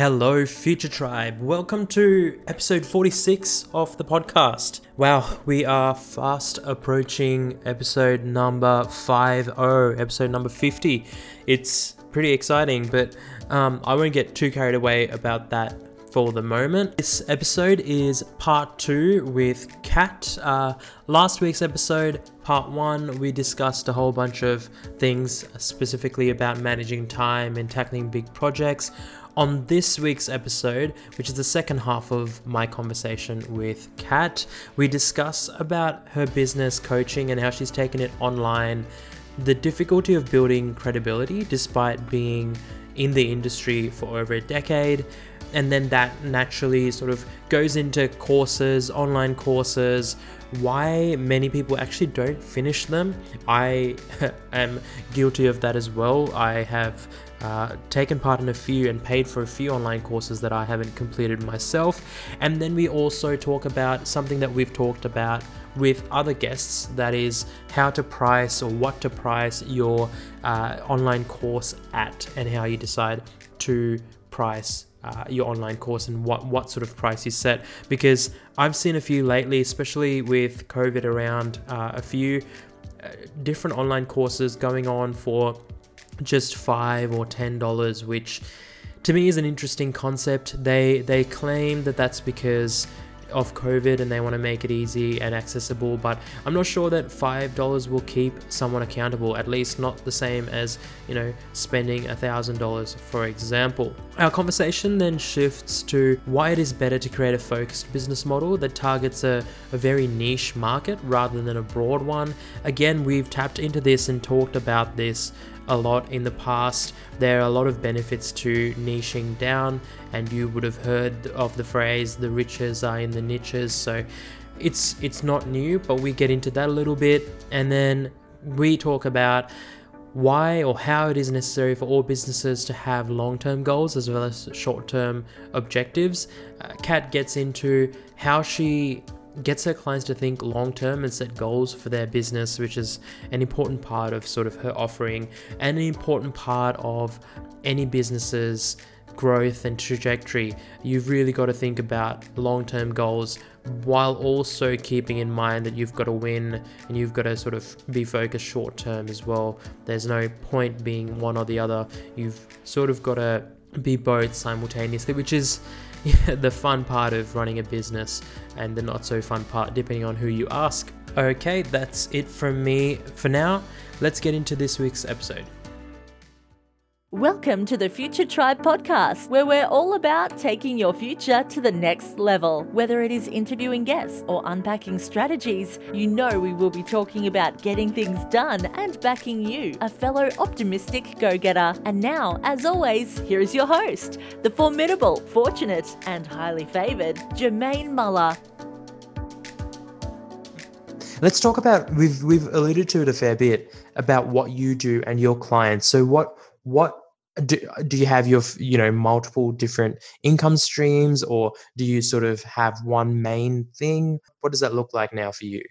Hello, Future Tribe. Welcome to episode 46 of the podcast. Wow, we are fast approaching episode number 50, episode number 50. It's pretty exciting, but um, I won't get too carried away about that for the moment. This episode is part two with Kat. Uh, last week's episode, part one, we discussed a whole bunch of things specifically about managing time and tackling big projects. On this week's episode, which is the second half of my conversation with Kat, we discuss about her business coaching and how she's taken it online, the difficulty of building credibility despite being in the industry for over a decade, and then that naturally sort of goes into courses, online courses, why many people actually don't finish them. I am guilty of that as well. I have uh, taken part in a few and paid for a few online courses that I haven't completed myself. And then we also talk about something that we've talked about with other guests that is how to price or what to price your uh, online course at and how you decide to price uh, your online course and what, what sort of price you set. Because I've seen a few lately, especially with COVID around, uh, a few uh, different online courses going on for just five or ten dollars, which to me is an interesting concept. They they claim that that's because of COVID and they want to make it easy and accessible, but I'm not sure that $5 will keep someone accountable, at least not the same as, you know, spending a $1,000, for example. Our conversation then shifts to why it is better to create a focused business model that targets a, a very niche market rather than a broad one. Again, we've tapped into this and talked about this a lot in the past. There are a lot of benefits to niching down, and you would have heard of the phrase "the riches are in the niches." So it's it's not new, but we get into that a little bit, and then we talk about why or how it is necessary for all businesses to have long-term goals as well as short-term objectives. Uh, Kat gets into how she gets her clients to think long term and set goals for their business, which is an important part of sort of her offering and an important part of any business's growth and trajectory. You've really got to think about long term goals while also keeping in mind that you've got to win and you've got to sort of be focused short term as well. There's no point being one or the other. You've sort of got to be both simultaneously, which is the fun part of running a business and the not so fun part, depending on who you ask. Okay, that's it from me for now. Let's get into this week's episode. Welcome to the Future Tribe podcast, where we're all about taking your future to the next level. Whether it is interviewing guests or unpacking strategies, you know we will be talking about getting things done and backing you, a fellow optimistic go getter. And now, as always, here is your host, the formidable, fortunate, and highly favored Jermaine Muller. Let's talk about we've we've alluded to it a fair bit about what you do and your clients. So what what do, do you have your you know multiple different income streams or do you sort of have one main thing what does that look like now for you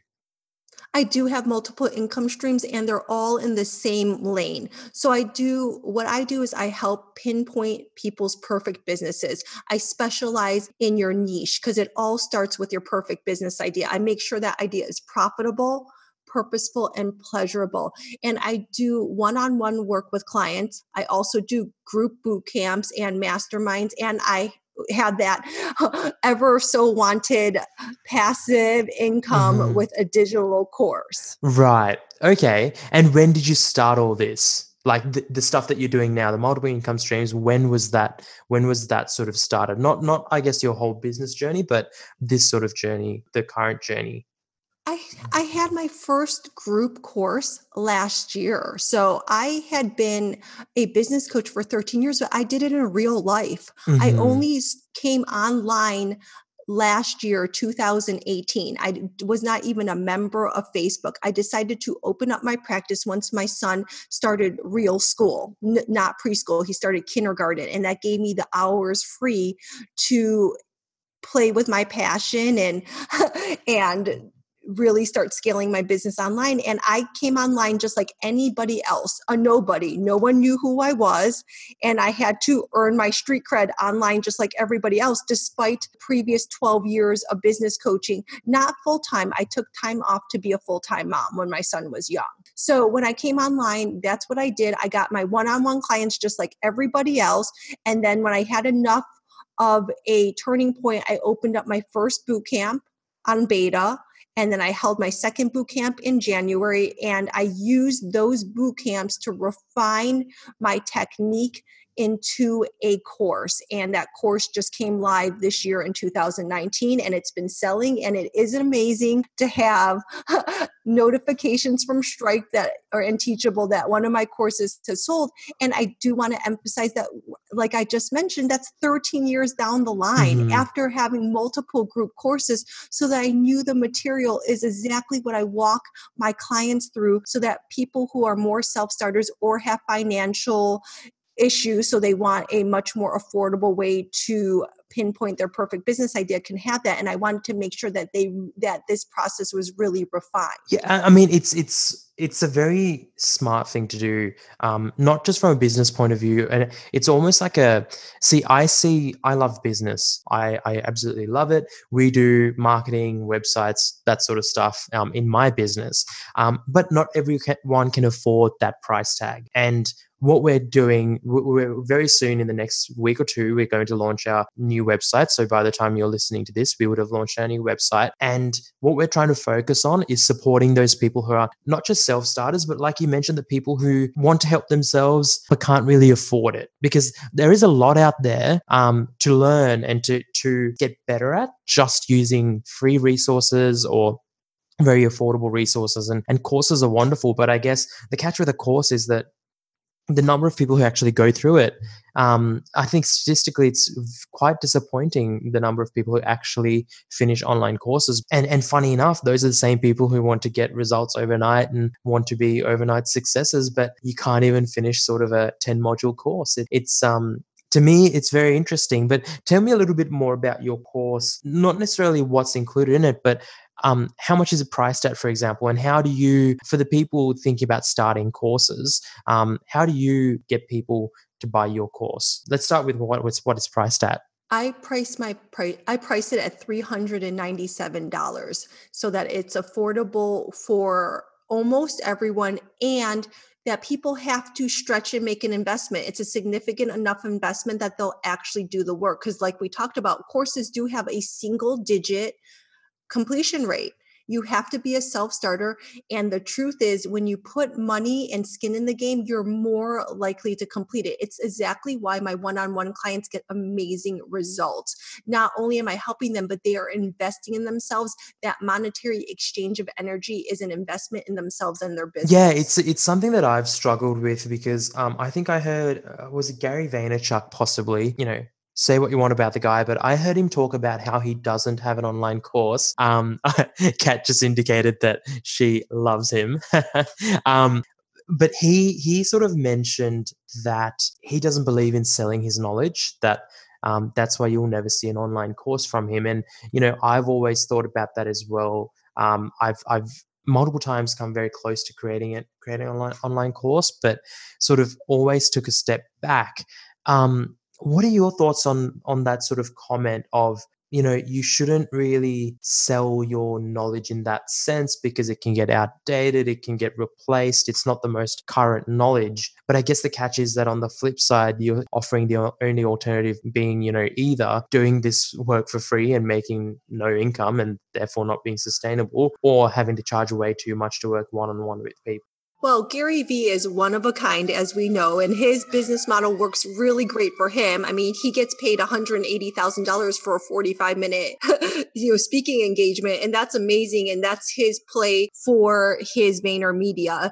I do have multiple income streams and they're all in the same lane. So I do what I do is I help pinpoint people's perfect businesses. I specialize in your niche because it all starts with your perfect business idea. I make sure that idea is profitable, purposeful and pleasurable. And I do one on one work with clients. I also do group boot camps and masterminds. And I had that ever so wanted passive income mm-hmm. with a digital course. Right. Okay. And when did you start all this? Like the, the stuff that you're doing now, the multiple income streams, when was that when was that sort of started? Not not I guess your whole business journey, but this sort of journey, the current journey. I, I had my first group course last year. So I had been a business coach for 13 years, but I did it in real life. Mm-hmm. I only came online last year 2018 i was not even a member of facebook i decided to open up my practice once my son started real school n- not preschool he started kindergarten and that gave me the hours free to play with my passion and and really start scaling my business online. And I came online just like anybody else, a nobody. No one knew who I was. And I had to earn my street cred online just like everybody else, despite previous 12 years of business coaching, not full time. I took time off to be a full time mom when my son was young. So when I came online, that's what I did. I got my one on one clients just like everybody else. And then when I had enough of a turning point, I opened up my first boot camp on beta. And then I held my second boot camp in January, and I used those boot camps to refine my technique into a course and that course just came live this year in 2019 and it's been selling and it is amazing to have notifications from Stripe that are in teachable that one of my courses has sold and i do want to emphasize that like i just mentioned that's 13 years down the line mm-hmm. after having multiple group courses so that i knew the material is exactly what i walk my clients through so that people who are more self-starters or have financial issue so they want a much more affordable way to pinpoint their perfect business idea can have that and i wanted to make sure that they that this process was really refined. Yeah i mean it's it's it's a very smart thing to do um, not just from a business point of view and it's almost like a see i see i love business. I i absolutely love it. We do marketing websites that sort of stuff um, in my business. Um, but not everyone can afford that price tag. And what we're doing, we're very soon in the next week or two, we're going to launch our new website. So by the time you're listening to this, we would have launched our new website. And what we're trying to focus on is supporting those people who are not just self starters, but like you mentioned, the people who want to help themselves but can't really afford it. Because there is a lot out there um, to learn and to, to get better at just using free resources or very affordable resources and, and courses are wonderful but i guess the catch with a course is that the number of people who actually go through it, um, I think statistically it's quite disappointing the number of people who actually finish online courses. And and funny enough, those are the same people who want to get results overnight and want to be overnight successes, but you can't even finish sort of a 10 module course. It, it's um to me it's very interesting but tell me a little bit more about your course not necessarily what's included in it but um, how much is it priced at, for example, and how do you, for the people thinking about starting courses, um, how do you get people to buy your course? Let's start with what it's what it's priced at. I price my price. I price it at three hundred and ninety-seven dollars, so that it's affordable for almost everyone, and that people have to stretch and make an investment. It's a significant enough investment that they'll actually do the work. Because, like we talked about, courses do have a single-digit completion rate. You have to be a self starter. And the truth is, when you put money and skin in the game, you're more likely to complete it. It's exactly why my one on one clients get amazing results. Not only am I helping them, but they are investing in themselves. That monetary exchange of energy is an investment in themselves and their business. Yeah, it's it's something that I've struggled with because um, I think I heard uh, was it Gary Vaynerchuk possibly, you know, say what you want about the guy, but I heard him talk about how he doesn't have an online course. Um, Kat just indicated that she loves him. um, but he he sort of mentioned that he doesn't believe in selling his knowledge. That um, that's why you'll never see an online course from him. And you know, I've always thought about that as well. Um, I've I've multiple times come very close to creating it, creating an online online course, but sort of always took a step back. Um, what are your thoughts on on that sort of comment of you know you shouldn't really sell your knowledge in that sense because it can get outdated it can get replaced it's not the most current knowledge. But i guess the catch is that on the flip side you're offering the only alternative being you know either doing this work for free and making no income and therefore not being sustainable or having to charge way too much to work one on one with people well, Gary Vee is one of a kind, as we know, and his business model works really great for him. I mean, he gets paid $180,000 for a 45 minute, you know, speaking engagement, and that's amazing. And that's his play for his VaynerMedia.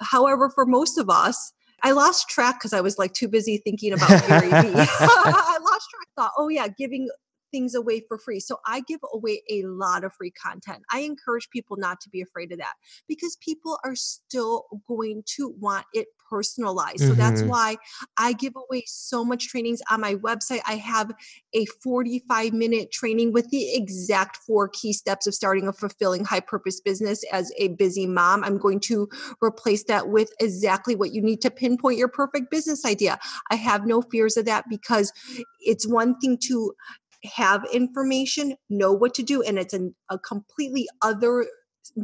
However, for most of us, I lost track because I was like too busy thinking about Gary Vee. I lost track. Thought, oh yeah, giving things away for free. So I give away a lot of free content. I encourage people not to be afraid of that because people are still going to want it personalized. So that's Mhm. why I give away so much trainings on my website. I have a 45 minute training with the exact four key steps of starting a fulfilling high purpose business as a busy mom. I'm going to replace that with exactly what you need to pinpoint your perfect business idea. I have no fears of that because it's one thing to have information, know what to do, and it's an, a completely other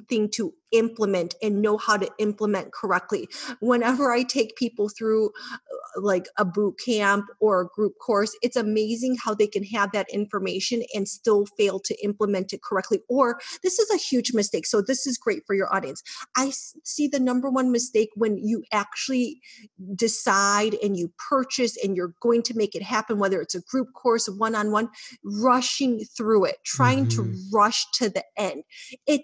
thing to implement and know how to implement correctly. Whenever I take people through uh, like a boot camp or a group course, it's amazing how they can have that information and still fail to implement it correctly. Or this is a huge mistake. So, this is great for your audience. I see the number one mistake when you actually decide and you purchase and you're going to make it happen, whether it's a group course, one on one, rushing through it, trying to Mhm. rush to the end. It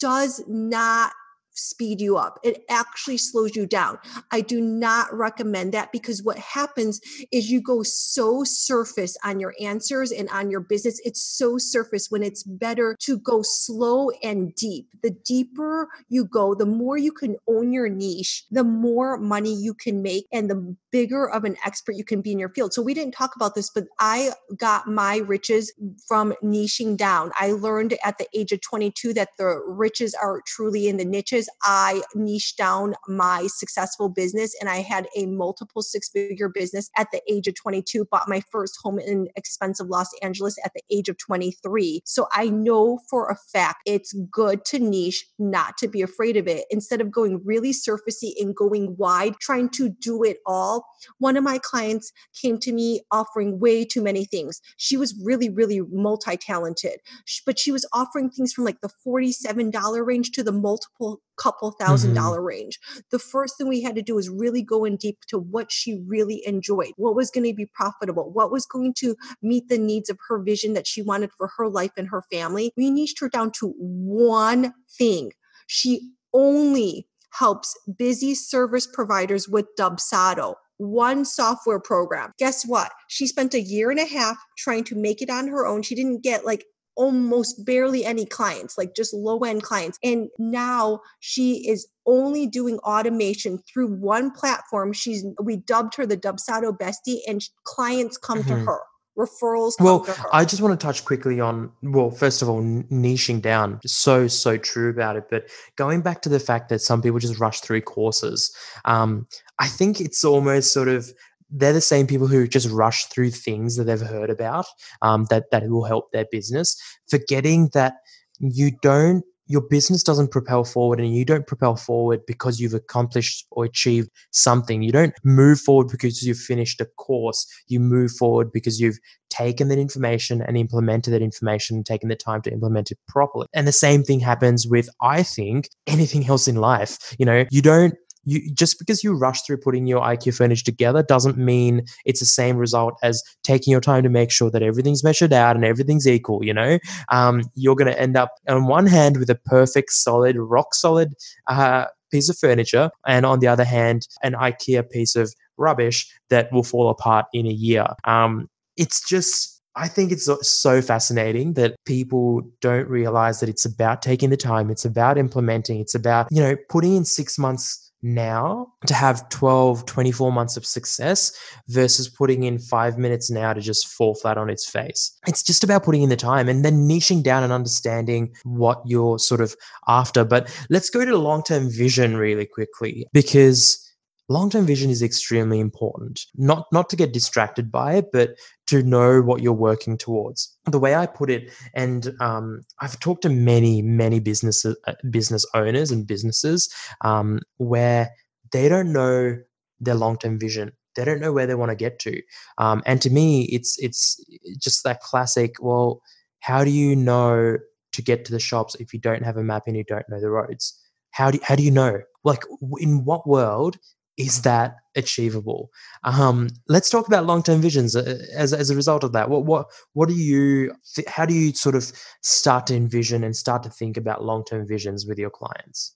does not speed you up. It actually slows you down. I do not recommend that because what happens is you go so surface on your answers and on your business. It's so surface when it's better to go slow and deep. The deeper you go, the more you can own your niche, the more money you can make, and the bigger of an expert you can be in your field. So we didn't talk about this, but I got my riches from niching down. I learned at the age of 22 that the riches are truly in the niches. I niched down my successful business and I had a multiple six figure business at the age of 22, bought my first home in expensive Los Angeles at the age of 23. So I know for a fact it's good to niche, not to be afraid of it. Instead of going really surfacey and going wide, trying to do it all. One of my clients came to me offering way too many things. She was really, really multi talented, but she was offering things from like the $47 range to the multiple couple 1000 Mhm. dollar range. The first thing we had to do was really go in deep to what she really enjoyed, what was going to be profitable, what was going to meet the needs of her vision that she wanted for her life and her family. We niched her down to one thing. She only helps busy service providers with Dubsado, one software program. Guess what? She spent a year and a half trying to make it on her own. She didn't get like almost barely any clients, like just low end clients. And now she is only doing automation through one platform. She's we dubbed her the Dubsado bestie, and clients come to Mhm. her. Referrals come Well, to her. I just want to touch quickly on, well, first of all, niching down. So, so true about it. But going back to the fact that some people just rush through courses, um, I think it's almost sort of they're the same people who just rush through things that they've heard about um, that that will help their business, forgetting that you don't your business doesn't propel forward and you don't propel forward because you've accomplished or achieved something. You don't move forward because you've finished a course. You move forward because you've taken that information and implemented that information and taken the time to implement it properly. And the same thing happens with i think anything else in life. You know you don't you just because you rush through putting your IKEA furniture together doesn't mean it's the same result as taking your time to make sure that everything's measured out and everything's equal. You know, um, you're going to end up on one hand with a perfect, solid, rock solid uh, piece of furniture, and on the other hand, an IKEA piece of rubbish that will fall apart in a year. Um, it's just I think it's so- fascinating that people don't realize that it's about taking the time, it's about implementing, it's about, you know, putting in six months now to have 12, 24 months of success versus putting in five minutes now to just fall flat on its face. It's just about putting in the time and then niching down and understanding what you're sort of after. But let's go to the long term vision really quickly because long-term vision is extremely important. Not not to get distracted by it but to know what you're working towards. The way i put it and um, i've talked to many many businesses uh, business owners and businesses um, where they don't know their long-term vision. They don't know where they want to get to. Um, and to me it's it's just that classic well how do you know to get to the shops if you don't have a map and you don't know the roads? How do, how do you know? Like in what world is that achievable? Um, let's talk about long-term visions uh, as, as a result of that. What what what do you how do you sort of start to envision and start to think about long-term visions with your clients?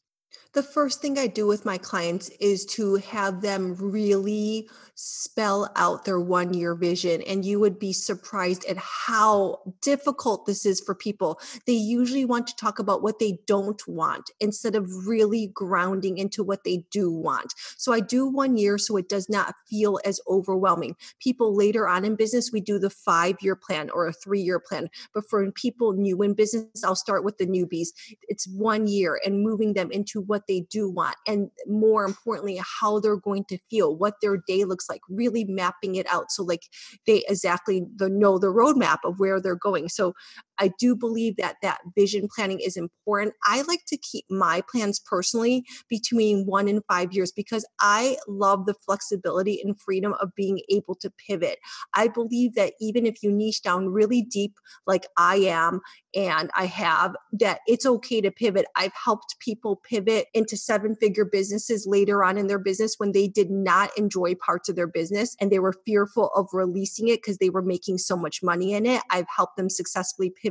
The first thing I do with my clients is to have them really spell out their one year vision. And you would be surprised at how difficult this is for people. They usually want to talk about what they don't want instead of really grounding into what they do want. So I do one year so it does not feel as overwhelming. People later on in business, we do the five year plan or a three year plan. But for people new in business, I'll start with the newbies. It's one year and moving them into what they do want. And more importantly, how they're going to feel, what their day looks like, really mapping it out. So like they exactly the, know the roadmap of where they're going. So I do believe that that vision planning is important. I like to keep my plans personally between one and five years because I love the flexibility and freedom of being able to pivot. I believe that even if you niche down really deep, like I am, and I have, that it's okay to pivot. I've helped people pivot into seven figure businesses later on in their business when they did not enjoy parts of their business and they were fearful of releasing it because they were making so much money in it. I've helped them successfully pivot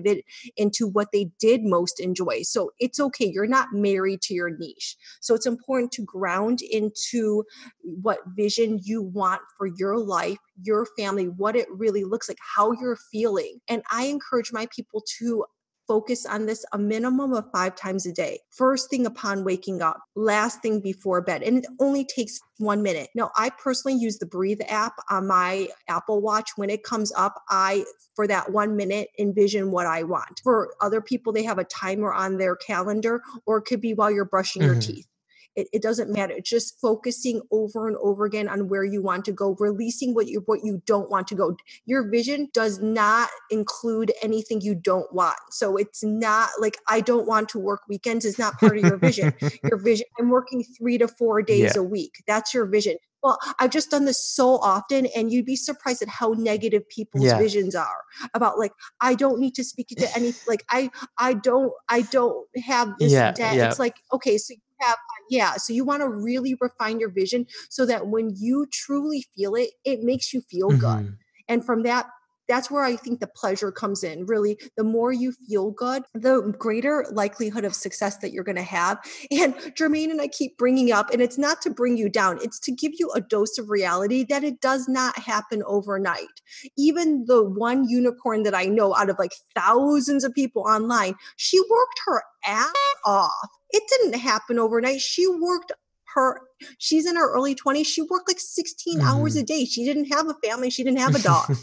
into what they did most enjoy. So it's okay. You're not married to your niche. So it's important to ground into what vision you want for your life, your family, what it really looks like, how you're feeling. And I encourage my people to focus on this a minimum of five times a day. First thing upon waking up, last thing before bed. And it only takes one minute. Now, I personally use the Breathe app on my Apple Watch. When it comes up, I, for that one minute, envision what I want. For other people, they have a timer on their calendar, or it could be while you're brushing mm-hmm. your teeth. It, it doesn't matter. It's just focusing over and over again on where you want to go, releasing what you what you don't want to go. Your vision does not include anything you don't want. So it's not like I don't want to work weekends is not part of your vision. your vision, I'm working three to four days yeah. a week. That's your vision well i've just done this so often and you'd be surprised at how negative people's yeah. visions are about like i don't need to speak to any like i i don't i don't have this yeah, debt yeah. it's like okay so have yeah so you want to really refine your vision so that when you truly feel it it makes you feel mm-hmm. good and from that that's where I think the pleasure comes in. Really, the more you feel good, the greater likelihood of success that you're going to have. And Jermaine and I keep bringing up, and it's not to bring you down, it's to give you a dose of reality that it does not happen overnight. Even the one unicorn that I know out of like thousands of people online, she worked her ass off it didn't happen overnight. She worked her she's in her early 20s she worked like 16 mm-hmm. hours a day she didn't have a family she didn't have a dog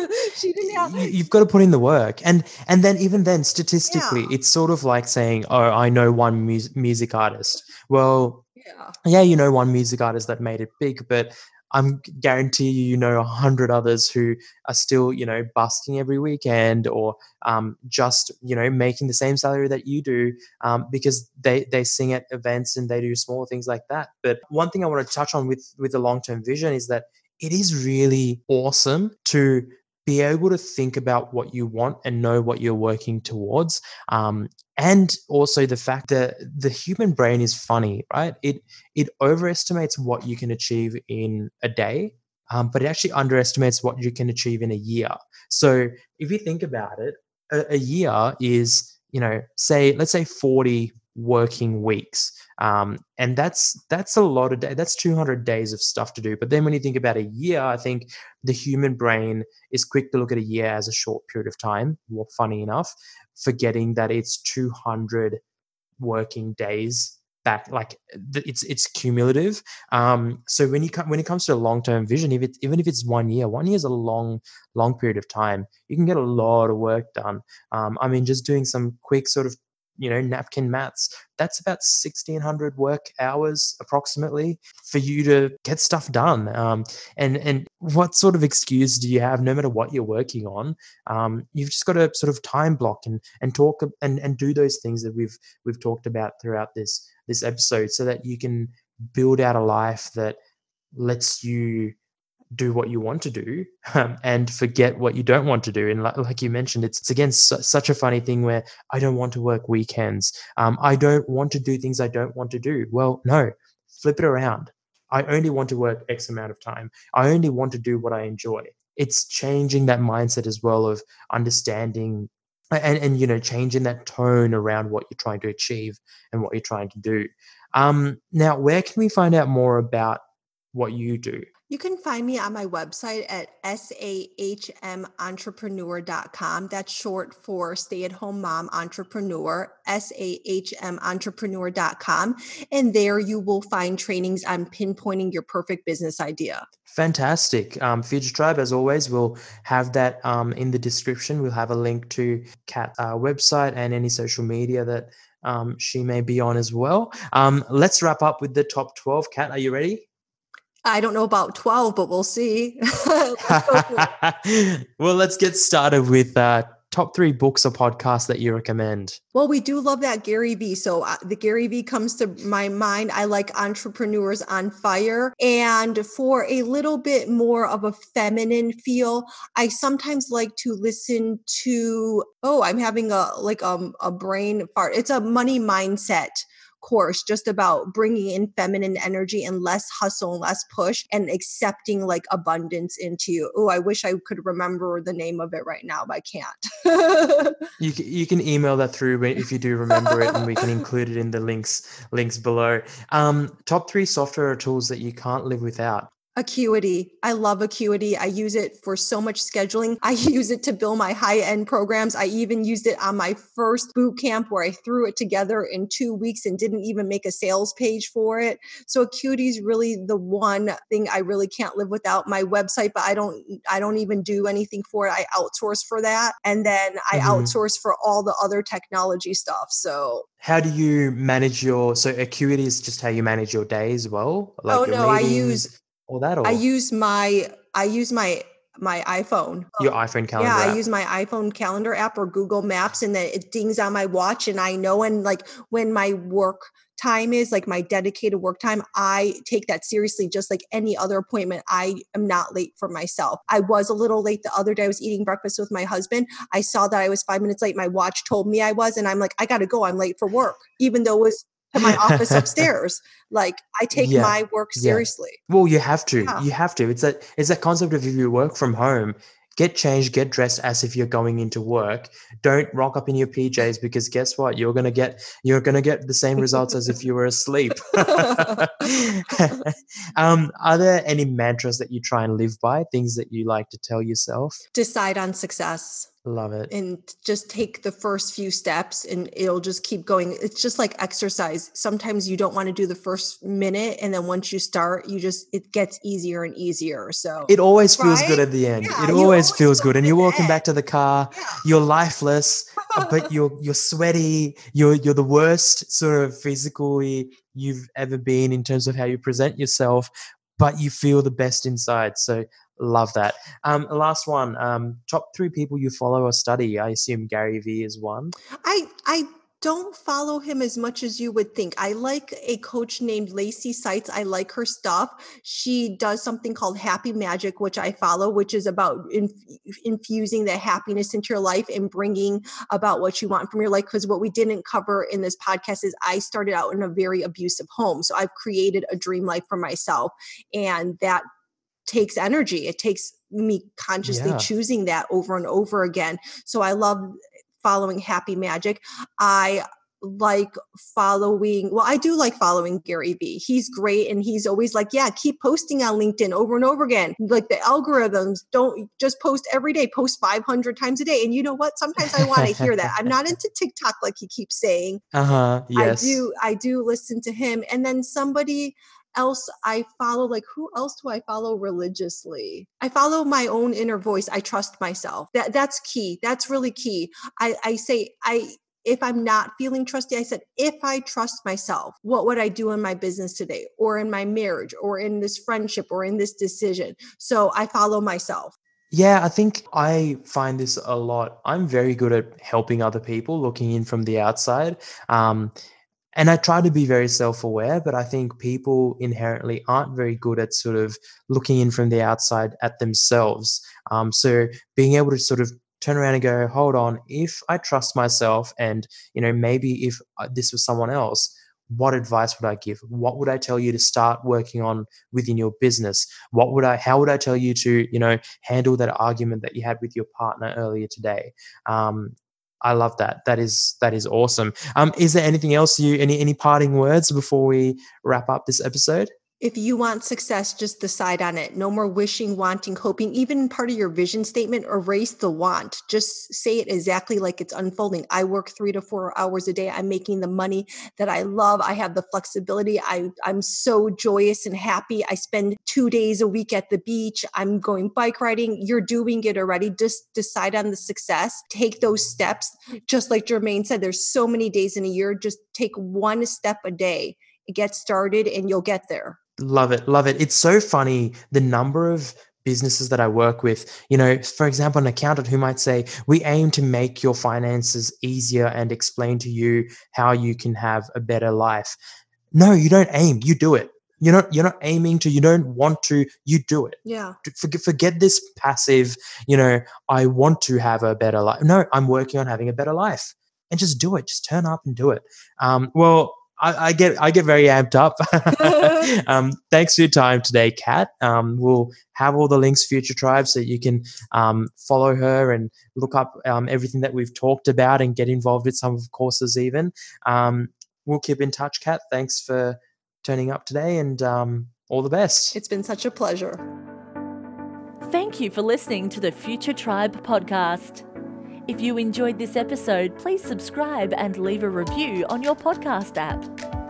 she didn't have you've got to put in the work and and then even then statistically yeah. it's sort of like saying oh i know one mu- music artist well yeah. yeah you know one music artist that made it big but I'm guarantee you, you know, a hundred others who are still, you know, busking every weekend or um, just, you know, making the same salary that you do um, because they they sing at events and they do small things like that. But one thing I want to touch on with with the long term vision is that it is really awesome to be able to think about what you want and know what you're working towards um, and also the fact that the human brain is funny right? It it overestimates what you can achieve in a day um, but it actually underestimates what you can achieve in a year. So if you think about it a, a year is you know say let's say 40 working weeks. Um, and that's that's a lot of day that's 200 days of stuff to do. But then when you think about a year i think the human brain is quick to look at a year as a short period of time. Well funny enough forgetting that it's 200 working days back like it's it's cumulative. Um so when you come when it comes to a long-term vision if it even if it's one year one year is a long long period of time. You can get a lot of work done. Um i mean just doing some quick sort of you know napkin mats that's about 1600 work hours approximately for you to get stuff done. Um, and and what sort of excuse do you have no matter what you're working on? Um, you've just got to sort of time block and and talk and and do those things that we've we've talked about throughout this this episode so that you can build out a life that lets you do what you want to do um, and forget what you don't want to do. And like, like you mentioned, it's, it's again su- such a funny thing where I don't want to work weekends. Um, I don't want to do things I don't want to do. Well, no, flip it around. I only want to work X amount of time. I only want to do what I enjoy. It's changing that mindset as well of understanding and and you know changing that tone around what you're trying to achieve and what you're trying to do um now where can we find out more about what you do you can find me on my website at sahmentrepreneur.com. That's short for stay at home mom entrepreneur, sahmentrepreneur.com. And there you will find trainings on pinpointing your perfect business idea. Fantastic. Um, Future Tribe, as always, we'll have that um, in the description. We'll have a link to Kat's uh, website and any social media that um, she may be on as well. Um, let's wrap up with the top 12. Kat, are you ready? I don't know about 12, but we'll see. well, let's get started with uh, top three books or podcasts that you recommend. Well, we do love that Gary Vee. So uh, the Gary Vee comes to my mind. I like Entrepreneurs on Fire. And for a little bit more of a feminine feel, I sometimes like to listen to, oh, I'm having a like um, a brain fart. It's a money mindset course just about bringing in feminine energy and less hustle and less push and accepting like abundance into you. Oh, I wish I could remember the name of it right now, but I can't. you can, you can email that through if you do remember it, and we can include it in the links links below. Um, top three software tools that you can't live without. Acuity. I love Acuity. I use it for so much scheduling. I use it to build my high end programs. I even used it on my first boot camp where I threw it together in two weeks and didn't even make a sales page for it. So Acuity is really the one thing I really can't live without. My website, but I don't, I don't even do anything for it. I outsource for that. And then I mm-hmm. outsource for all the other technology stuff. So how do you manage your so acuity is just how you manage your day as well like oh no meetings? i use all that? Or? I use my I use my my iPhone. Your iPhone calendar. Yeah, app. I use my iPhone calendar app or Google Maps, and then it dings on my watch, and I know. And like when my work time is, like my dedicated work time, I take that seriously, just like any other appointment. I am not late for myself. I was a little late the other day. I was eating breakfast with my husband. I saw that I was five minutes late. My watch told me I was, and I'm like, I got to go. I'm late for work, even though it was to my office upstairs. Like I take yeah. my work seriously. Yeah. Well, you have to. Yeah. You have to. It's that it's that concept of if you work from home, get changed, get dressed as if you're going into work. Don't rock up in your PJs because guess what? You're gonna get you're gonna get the same results as if you were asleep. um, are there any mantras that you try and live by? Things that you like to tell yourself? Decide on success. Love it. And just take the first few steps and it'll just keep going. It's just like exercise. Sometimes you don't want to do the first minute and then once you start, you just it gets easier and easier. So It always feels good at the end. Yeah, it always, always feels good. And you're walking back to the car, yeah. you're lifeless, uh, but you're you're sweaty, you're you're the worst sort of physically you've ever been in terms of how you present yourself, but you feel the best inside. So Love that. Um, last one. Um, top three people you follow or study. I assume Gary Vee is one. I I don't follow him as much as you would think. I like a coach named Lacey Seitz. I like her stuff. She does something called Happy Magic, which I follow, which is about inf- infusing the happiness into your life and bringing about what you want from your life. Because what we didn't cover in this podcast is I started out in a very abusive home. So I've created a dream life for myself. And that takes energy. It takes me consciously yeah. choosing that over and over again. So I love following Happy Magic. I like following well i do like following gary vee. He's great and he's always like yeah keep posting on linkedin over and over again. Like the algorithms don't just post every day post 500 times a day. And you know what? Sometimes i want to hear that. I'm not into tiktok like he keeps saying. Uh-huh yes. i do i do listen to him. And then somebody else I follow, like who else do I follow religiously? I follow my own inner voice. I trust myself. That that's key. That's really key. I, I say I if I'm not feeling trusty, I said, if I trust myself, what would I do in my business today or in my marriage or in this friendship or in this decision? So I follow myself. Yeah, I think I find this a lot. I'm very good at helping other people, looking in from the outside. Um, and I try to be very self aware, but I think people inherently aren't very good at sort of looking in from the outside at themselves. Um, so being able to sort of turn around and go, hold on, if I trust myself and, you know, maybe if uh, this was someone else, what advice would I give? What would I tell you to start working on within your business? What would I, how would I tell you to, you know, handle that argument that you had with your partner earlier today? Um, I love that. That is that is awesome. Um, is there anything else you any any parting words before we wrap up this episode? If you want success, just decide on it. No more wishing, wanting, hoping. Even part of your vision statement, erase the want. Just say it exactly like it's unfolding. I work three to four hours a day. I'm making the money that I love. I have the flexibility. I, I'm so joyous and happy. I spend two days a week at the beach. I'm going bike riding. You're doing it already. Just decide on the success. Take those steps. Just like Jermaine said, there's so many days in a year. Just take one step a day. Get started and you'll get there. Love it. Love it. It's so funny the number of businesses that I work with. You know, for example, an accountant who might say, We aim to make your finances easier and explain to you how you can have a better life. No, you don't aim, you do it. You're not you're not aiming to, you don't want to, you do it. Yeah. Forget, forget this passive, you know, I want to have a better life. No, I'm working on having a better life. And just do it. Just turn up and do it. Um, well, I, I, get I get very amped up. um, thanks for your time today, Kat. Um, we'll have all the links Future Tribe so you can um, follow her and look up um, everything that we've talked about and get involved with some of the courses even. Um, we'll keep in touch, Kat. Thanks for turning up today and um, all the best. It's been such a pleasure. Thank you for listening to the Future Tribe podcast. If you enjoyed this episode, please subscribe and leave a review on your podcast app.